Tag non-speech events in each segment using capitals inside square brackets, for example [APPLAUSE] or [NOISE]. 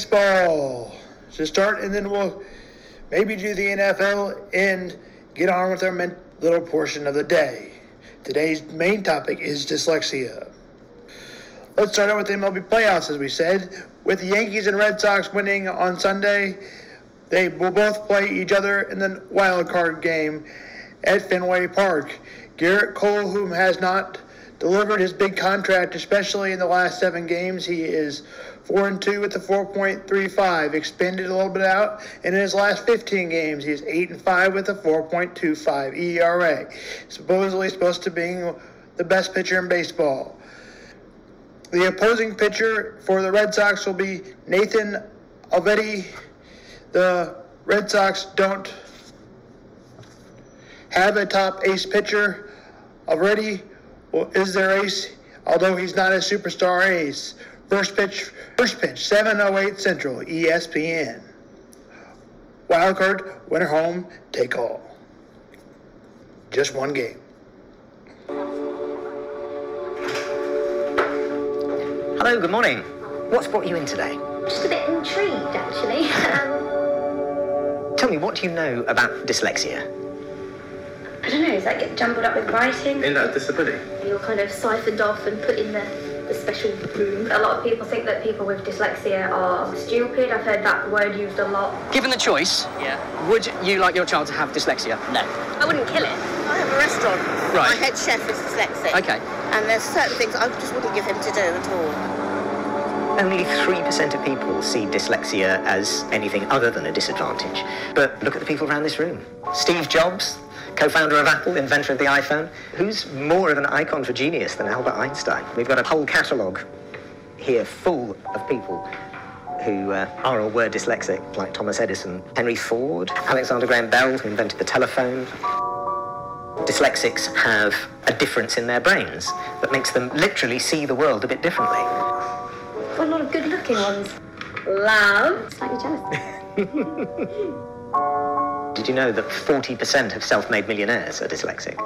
Baseball to start, and then we'll maybe do the NFL and get on with our little portion of the day. Today's main topic is dyslexia. Let's start out with the MLB playoffs, as we said. With the Yankees and Red Sox winning on Sunday, they will both play each other in the wild card game at Fenway Park. Gerrit Cole, whom has not delivered his big contract, especially in the last seven games, he is four and two with a 4.35, expanded a little bit out, and in his last 15 games, he's eight and five with a 4.25 ERA. Supposedly supposed to be the best pitcher in baseball. The opposing pitcher for the Red Sox will be Nathan Eovaldi. The Red Sox don't have a top ace pitcher already. Well, is their ace, although he's not a superstar ace. First pitch, first pitch, 7:08 Central, ESPN. Wildcard, winner home, take all. Just one game. Hello, good morning. What's brought you in today? Just a bit intrigued, actually. [LAUGHS] Tell me, what do you know about dyslexia? I don't know, is that get jumbled up with writing? In that disability? You're kind of siphoned off and put in the, the special room. A lot of people think that people with dyslexia are stupid. I've heard that word used a lot. Given the choice, Yeah. would you like your child to have dyslexia? No. I wouldn't kill it. I have a restaurant. Right. My head chef is dyslexic. Okay. And there's certain things I just wouldn't give him to do at all. Only 3% of people see dyslexia as anything other than a disadvantage. But look at the people around this room. Steve Jobs, co-founder of Apple, inventor of the iPhone. Who's more of an icon for genius than Albert Einstein? We've got a whole catalogue here full of people who uh, are or were dyslexic, like Thomas Edison, Henry Ford, Alexander Graham Bell, who invented the telephone. Dyslexics have a difference in their brains that makes them literally see the world a bit differently. Got a lot of good looking ones. Love. Slightly jealous. [LAUGHS] Did you know that 40% of self-made millionaires are dyslexic?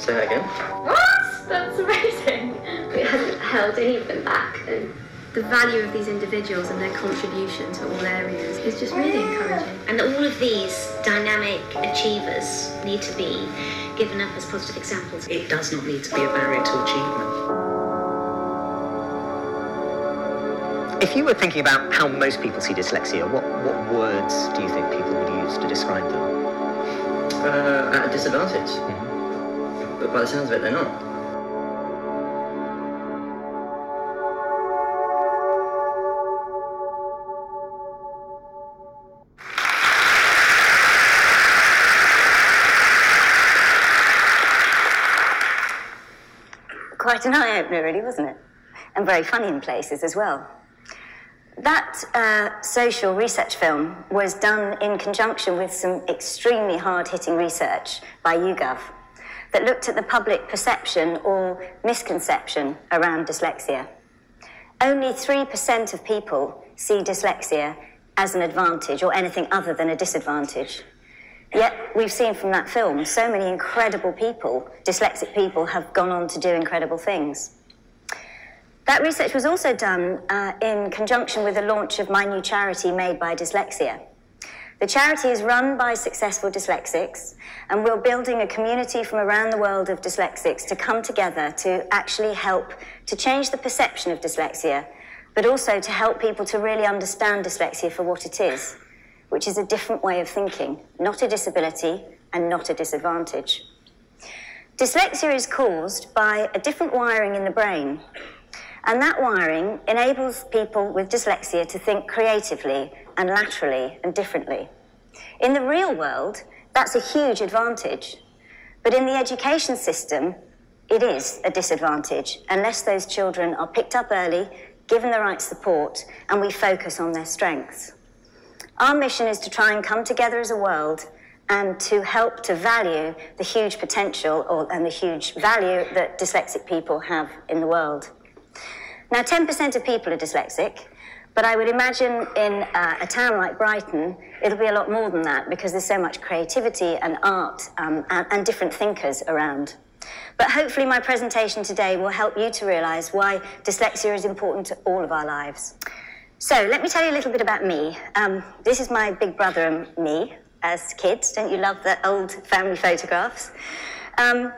Say that again. What? That's amazing. It hasn't held any of them back. And the value of these individuals and their contribution to all areas is just really encouraging. And all of these dynamic achievers need to be given up as positive examples. It does not need to be a barrier to achievement. If you were thinking about how most people see dyslexia, what, what words do you think people would use to describe them? Uh, at a disadvantage. But by the sounds of it, they're not. Quite an eye opener, really, wasn't it? And very funny in places as well. That uh, social research film was done in conjunction with some extremely hard hitting research by YouGov that looked at the public perception or misconception around dyslexia. Only 3% of people see dyslexia as an advantage or anything other than a disadvantage. Yet we've seen from that film so many incredible people, dyslexic people, have gone on to do incredible things. That research was also done uh, in conjunction with the launch of my new charity, Made by Dyslexia. The charity is run by successful dyslexics, and we're building a community from around the world of dyslexics to come together to actually help to change the perception of dyslexia, but also to help people to really understand dyslexia for what it is, which is a different way of thinking, not a disability and not a disadvantage. Dyslexia is caused by a different wiring in the brain, and that wiring enables people with dyslexia to think creatively and laterally and differently. In the real world, that's a huge advantage. But in the education system, it is a disadvantage unless those children are picked up early, given the right support, and we focus on their strengths. Our mission is to try and come together as a world and to help to value the huge potential or, and the huge value that dyslexic people have in the world. Now, 10% of people are dyslexic, but I would imagine in uh, a town like Brighton, it'll be a lot more than that because there's so much creativity and art um, and, and different thinkers around. But hopefully, my presentation today will help you to realise why dyslexia is important to all of our lives. So let me tell you a little bit about me. Um, this is my big brother and me as kids. Don't you love the old family photographs? Um,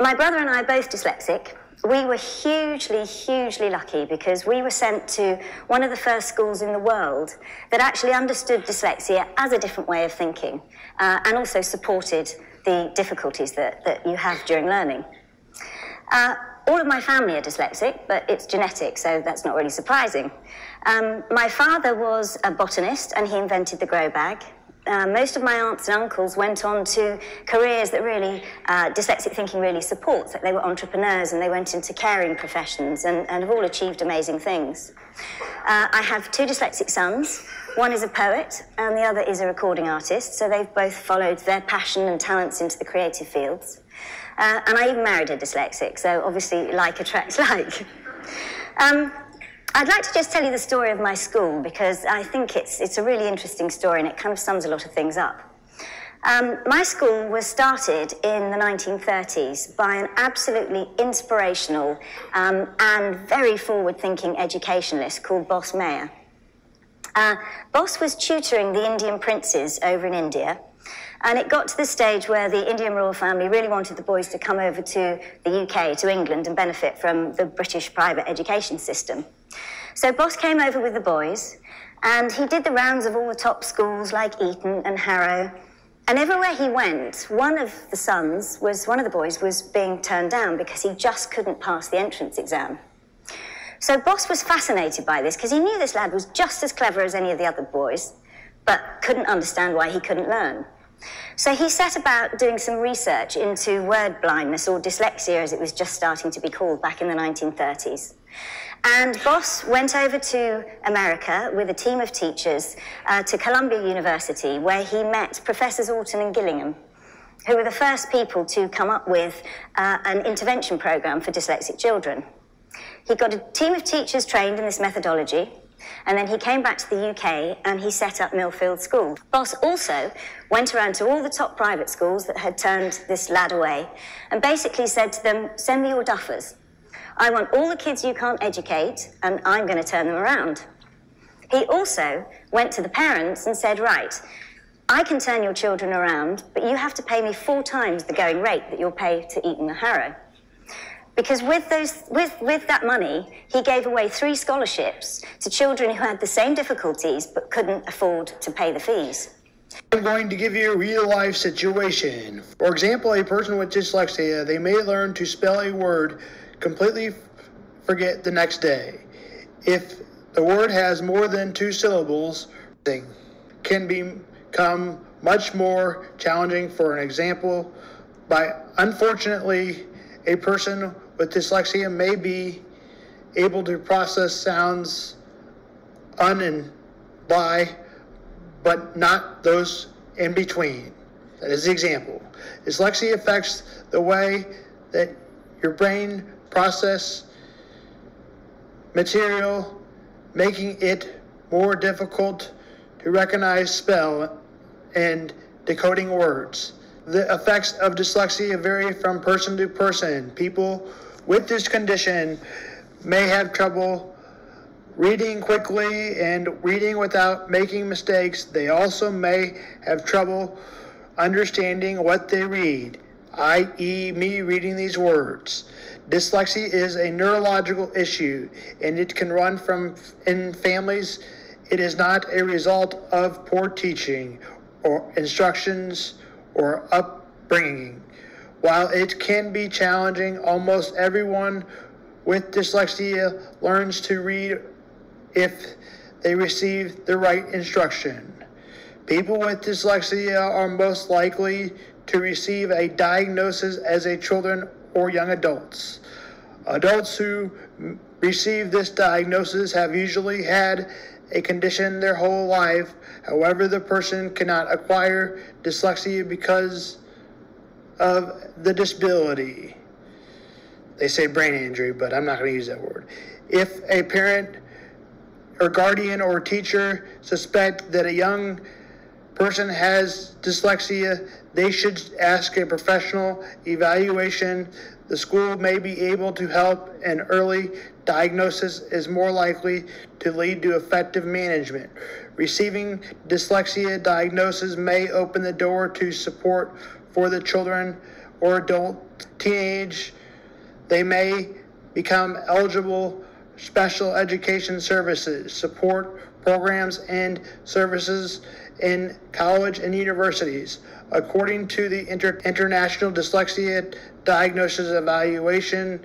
my brother and I are both dyslexic. We were hugely, hugely lucky because we were sent to one of the first schools in the world that actually understood dyslexia as a different way of thinking uh, and also supported the difficulties that, that you have during learning. Uh, all of my family are dyslexic, but it's genetic, so that's not really surprising. Um, my father was a botanist and he invented the grow bag. Uh, most of my aunts and uncles went on to careers that really uh, dyslexic thinking really supports. They were entrepreneurs and they went into caring professions and, and have all achieved amazing things. Uh, I have two dyslexic sons. One is a poet and the other is a recording artist. So they've both followed their passion and talents into the creative fields. Uh, and I even married a dyslexic, so obviously like attracts [LAUGHS] like. Um, I'd like to just tell you the story of my school because I think it's, it's a really interesting story and it kind of sums a lot of things up. Um, my school was started in the 1930s by an absolutely inspirational um, and very forward thinking educationalist called Boss Meyer. Uh, Boss was tutoring the Indian princes over in India and it got to the stage where the Indian royal family really wanted the boys to come over to the UK, to England, and benefit from the British private education system. So Boss came over with the boys, and he did the rounds of all the top schools like Eton and Harrow. And everywhere he went, one of the sons was one of the boys was being turned down because he just couldn't pass the entrance exam. So Boss was fascinated by this because he knew this lad was just as clever as any of the other boys, but couldn't understand why he couldn't learn. So he set about doing some research into word blindness, or dyslexia as it was just starting to be called back in the 1930s. And Boss went over to America with a team of teachers uh, to Columbia University, where he met Professors Orton and Gillingham, who were the first people to come up with uh, an intervention program for dyslexic children. He got a team of teachers trained in this methodology, and then he came back to the UK and he set up Millfield School. Boss also went around to all the top private schools that had turned this lad away and basically said to them, Send me your duffers. I want all the kids you can't educate, and I'm going to turn them around. He also went to the parents and said, Right, I can turn your children around, but you have to pay me four times the going rate that you'll pay to Eton or Harrow. Because with, those, with, with that money, he gave away three scholarships to children who had the same difficulties but couldn't afford to pay the fees. I'm going to give you a real life situation. For example, a person with dyslexia, they may learn to spell a word, completely forget the next day. If the word has more than two syllables, can become much more challenging. For an example, by unfortunately, a person with dyslexia may be able to process sounds un and by, but not those in between. That is the example. Dyslexia affects the way that your brain process material, making it more difficult to recognize spell and decoding words. The effects of dyslexia vary from person to person. People with this condition may have trouble reading quickly and reading without making mistakes. They also may have trouble understanding what they read, i.e., me reading these words. Dyslexia is a neurological issue and it can run from in families. It is not a result of poor teaching or instructions or upbringing. While it can be challenging, almost everyone with dyslexia learns to read if they receive the right instruction. People with dyslexia are most likely to receive a diagnosis as a children or young adults. Adults who receive this diagnosis have usually had a condition their whole life. However, the person cannot acquire dyslexia because of the disability. They say brain injury, but I'm not going to use that word. If a parent or guardian or teacher suspect that a young person has dyslexia, they should ask a professional evaluation. The school may be able to help, and early diagnosis is more likely to lead to effective management. Receiving dyslexia diagnosis may open the door to support for the children or adult teenage. They may become eligible special education services, support programs, and services in college and universities. According to the Inter- International Dyslexia Diagnosis Evaluation,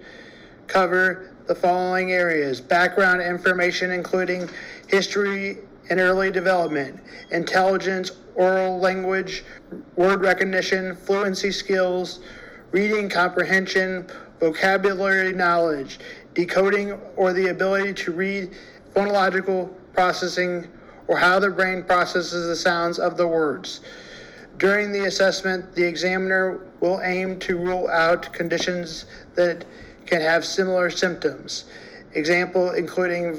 cover the following areas background information, including history and early development, intelligence, oral language, word recognition, fluency skills, reading comprehension, vocabulary knowledge, decoding or the ability to read phonological processing, or how the brain processes the sounds of the words. During the assessment, the examiner will aim to rule out conditions that can have similar symptoms. Example including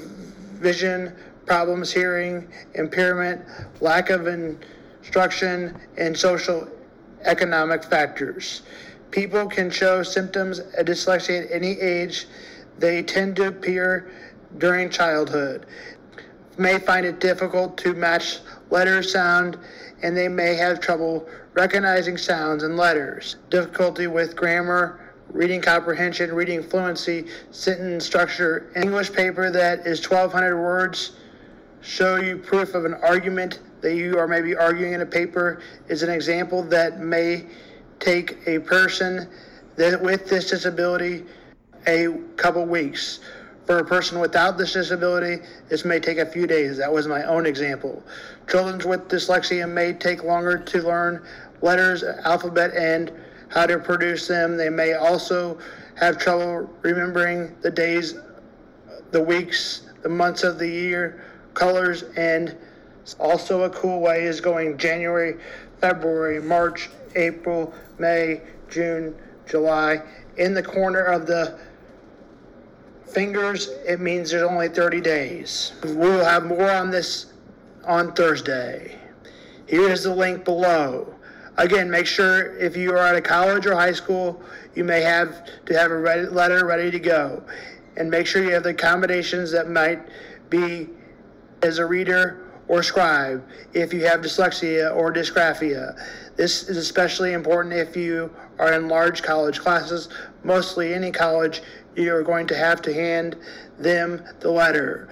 vision, problems hearing, impairment, lack of instruction, and social economic factors. People can show symptoms of dyslexia at any age. They tend to appear during childhood. May find it difficult to match letter sound, and they may have trouble recognizing sounds and letters. Difficulty with grammar, reading comprehension, reading fluency, sentence structure. English paper that is 1,200 words show you proof of an argument that you are maybe arguing in a paper is an example that may take a person that with this disability a couple weeks. For a person without this disability, this may take a few days. That was my own example. Children with dyslexia may take longer to learn letters, alphabet, and how to produce them. They may also have trouble remembering the days, the weeks, the months of the year, colors, and also a cool way is going January, February, March, April, May, June, July. In the corner of the fingers, it means there's only 30 days. We'll have more on this on Thursday. Here is the link below. Again, make sure if you are at a college or high school, you may have to have a letter ready to go. And make sure you have the accommodations that might be as a reader or scribe if you have dyslexia or dysgraphia. This is especially important if you are in large college classes. Mostly any college, you are going to have to hand them the letter.